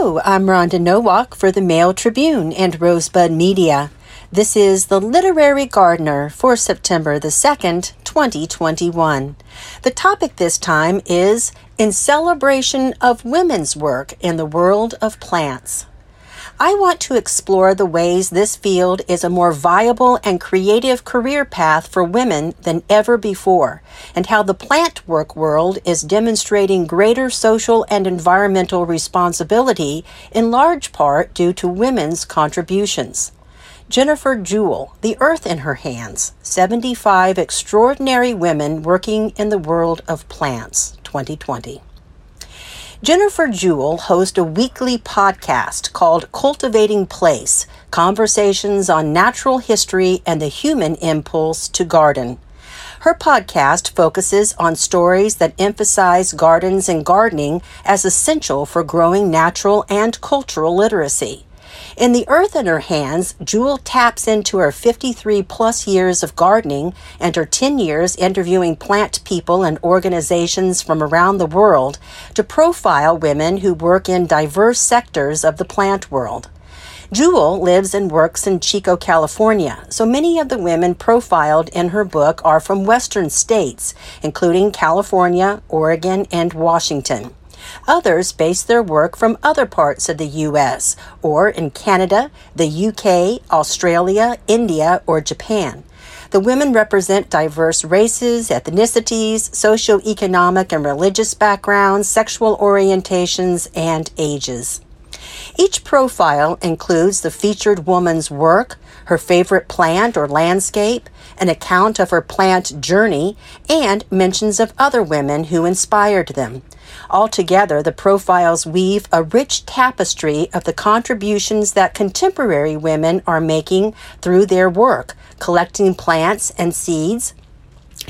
Hello, I'm Rhonda Nowak for the Mail Tribune and Rosebud Media. This is the Literary Gardener for September the 2nd, 2021. The topic this time is In Celebration of Women's Work in the World of Plants. I want to explore the ways this field is a more viable and creative career path for women than ever before, and how the plant work world is demonstrating greater social and environmental responsibility in large part due to women's contributions. Jennifer Jewell, The Earth in Her Hands 75 Extraordinary Women Working in the World of Plants, 2020. Jennifer Jewell hosts a weekly podcast called Cultivating Place Conversations on Natural History and the Human Impulse to Garden. Her podcast focuses on stories that emphasize gardens and gardening as essential for growing natural and cultural literacy. In The Earth in Her Hands, Jewell taps into her 53 plus years of gardening and her 10 years interviewing plant people and organizations from around the world to profile women who work in diverse sectors of the plant world. Jewell lives and works in Chico, California, so many of the women profiled in her book are from western states, including California, Oregon, and Washington. Others base their work from other parts of the U.S. or in Canada, the UK, Australia, India, or Japan. The women represent diverse races, ethnicities, socioeconomic and religious backgrounds, sexual orientations, and ages. Each profile includes the featured woman's work, her favorite plant or landscape, an account of her plant journey, and mentions of other women who inspired them. Altogether, the profiles weave a rich tapestry of the contributions that contemporary women are making through their work, collecting plants and seeds,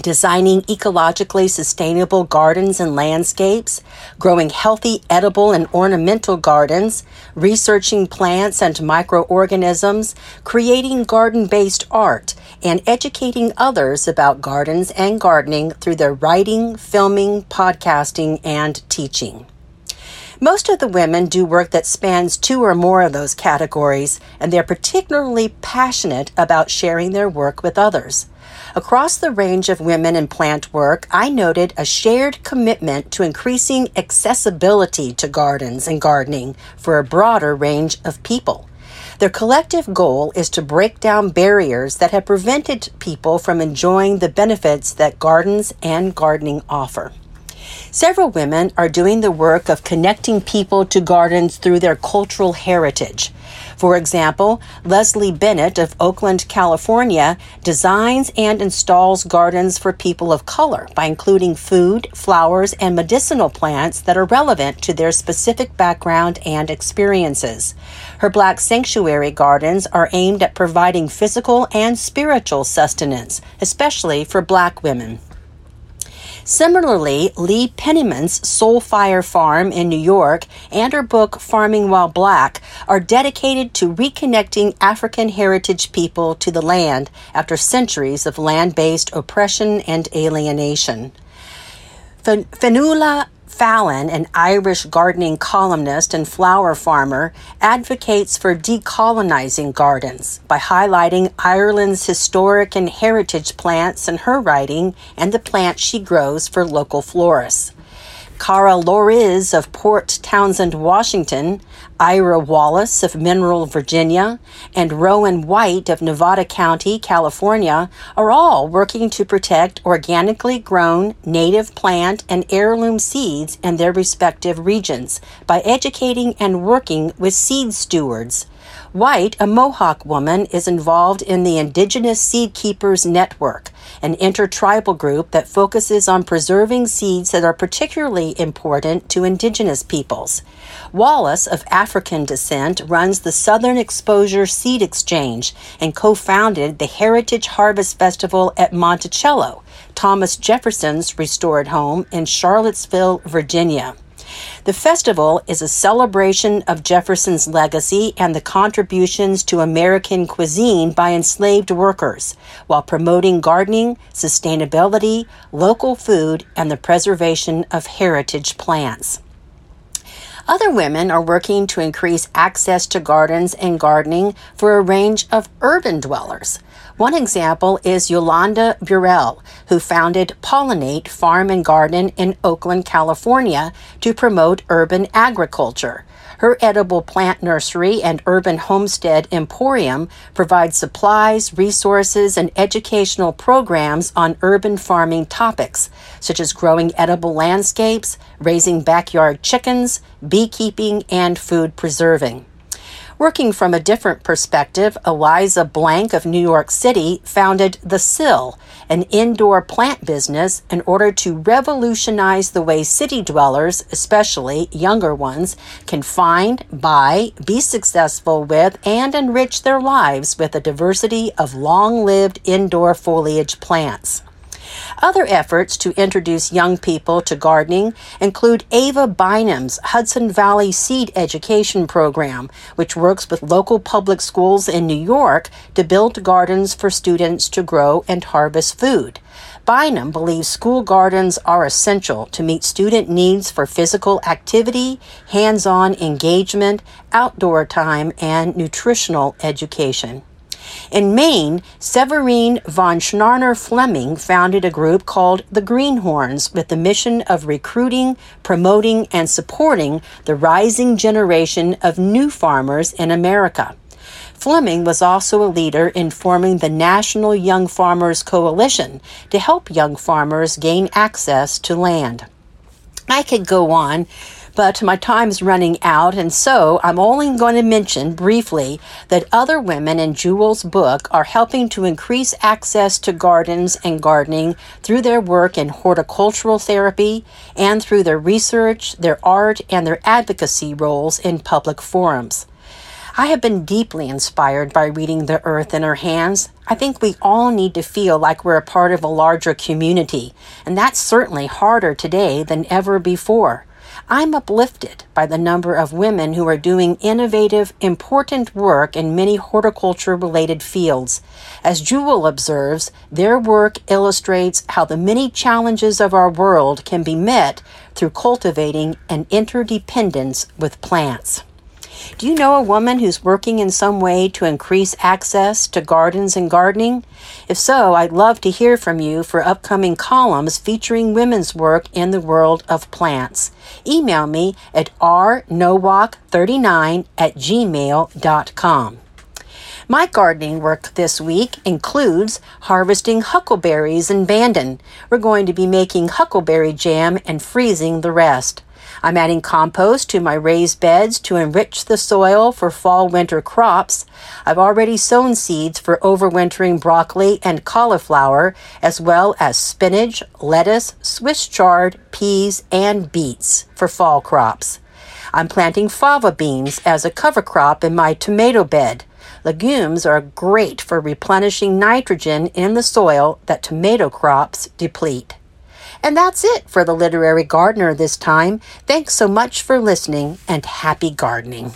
designing ecologically sustainable gardens and landscapes, growing healthy, edible, and ornamental gardens, researching plants and microorganisms, creating garden based art, and educating others about gardens and gardening through their writing, filming, podcasting, and teaching. Most of the women do work that spans two or more of those categories, and they're particularly passionate about sharing their work with others. Across the range of women in plant work, I noted a shared commitment to increasing accessibility to gardens and gardening for a broader range of people. Their collective goal is to break down barriers that have prevented people from enjoying the benefits that gardens and gardening offer. Several women are doing the work of connecting people to gardens through their cultural heritage. For example, Leslie Bennett of Oakland, California, designs and installs gardens for people of color by including food, flowers, and medicinal plants that are relevant to their specific background and experiences. Her Black Sanctuary gardens are aimed at providing physical and spiritual sustenance, especially for Black women. Similarly, Lee Penniman's Soul Fire Farm in New York and her book Farming While Black are dedicated to reconnecting African heritage people to the land after centuries of land based oppression and alienation. Fionnuala Fallon, an Irish gardening columnist and flower farmer, advocates for decolonizing gardens by highlighting Ireland's historic and heritage plants in her writing and the plants she grows for local florists. Cara Loriz of Port Townsend, Washington, Ira Wallace of Mineral, Virginia, and Rowan White of Nevada County, California, are all working to protect organically grown native plant and heirloom seeds in their respective regions by educating and working with seed stewards. White, a Mohawk woman, is involved in the Indigenous Seed Keepers Network, an intertribal group that focuses on preserving seeds that are particularly important to Indigenous peoples. Wallace, of African descent, runs the Southern Exposure Seed Exchange and co founded the Heritage Harvest Festival at Monticello, Thomas Jefferson's restored home in Charlottesville, Virginia. The festival is a celebration of Jefferson's legacy and the contributions to American cuisine by enslaved workers, while promoting gardening, sustainability, local food, and the preservation of heritage plants. Other women are working to increase access to gardens and gardening for a range of urban dwellers. One example is Yolanda Burrell, who founded Pollinate Farm and Garden in Oakland, California to promote urban agriculture. Her edible plant nursery and urban homestead emporium provide supplies, resources, and educational programs on urban farming topics, such as growing edible landscapes, raising backyard chickens, beekeeping, and food preserving. Working from a different perspective, Eliza Blank of New York City founded The Sill, an indoor plant business, in order to revolutionize the way city dwellers, especially younger ones, can find, buy, be successful with, and enrich their lives with a diversity of long lived indoor foliage plants. Other efforts to introduce young people to gardening include Ava Bynum's Hudson Valley Seed Education Program, which works with local public schools in New York to build gardens for students to grow and harvest food. Bynum believes school gardens are essential to meet student needs for physical activity, hands on engagement, outdoor time, and nutritional education. In Maine, Severine von Tscharner Fleming founded a group called the Greenhorns with the mission of recruiting, promoting, and supporting the rising generation of new farmers in America. Fleming was also a leader in forming the National Young Farmers Coalition to help young farmers gain access to land. I could go on, but my time is running out, and so I'm only going to mention briefly that other women in Jewell's book are helping to increase access to gardens and gardening through their work in horticultural therapy and through their research, their art, and their advocacy roles in public forums. I have been deeply inspired by reading The Earth in Her Hands. I think we all need to feel like we're a part of a larger community, and that's certainly harder today than ever before. I'm uplifted by the number of women who are doing innovative, important work in many horticulture related fields. As Jewell observes, their work illustrates how the many challenges of our world can be met through cultivating an interdependence with plants. Do you know a woman who's working in some way to increase access to gardens and gardening? If so, I'd love to hear from you for upcoming columns featuring women's work in the world of plants. Email me at rnowak39 at gmail.com. My gardening work this week includes harvesting huckleberries in Bandon. We're going to be making huckleberry jam and freezing the rest. I'm adding compost to my raised beds to enrich the soil for fall winter crops. I've already sown seeds for overwintering broccoli and cauliflower, as well as spinach, lettuce, Swiss chard, peas, and beets for fall crops. I'm planting fava beans as a cover crop in my tomato bed. Legumes are great for replenishing nitrogen in the soil that tomato crops deplete. And that's it for the Literary Gardener this time. Thanks so much for listening and happy gardening.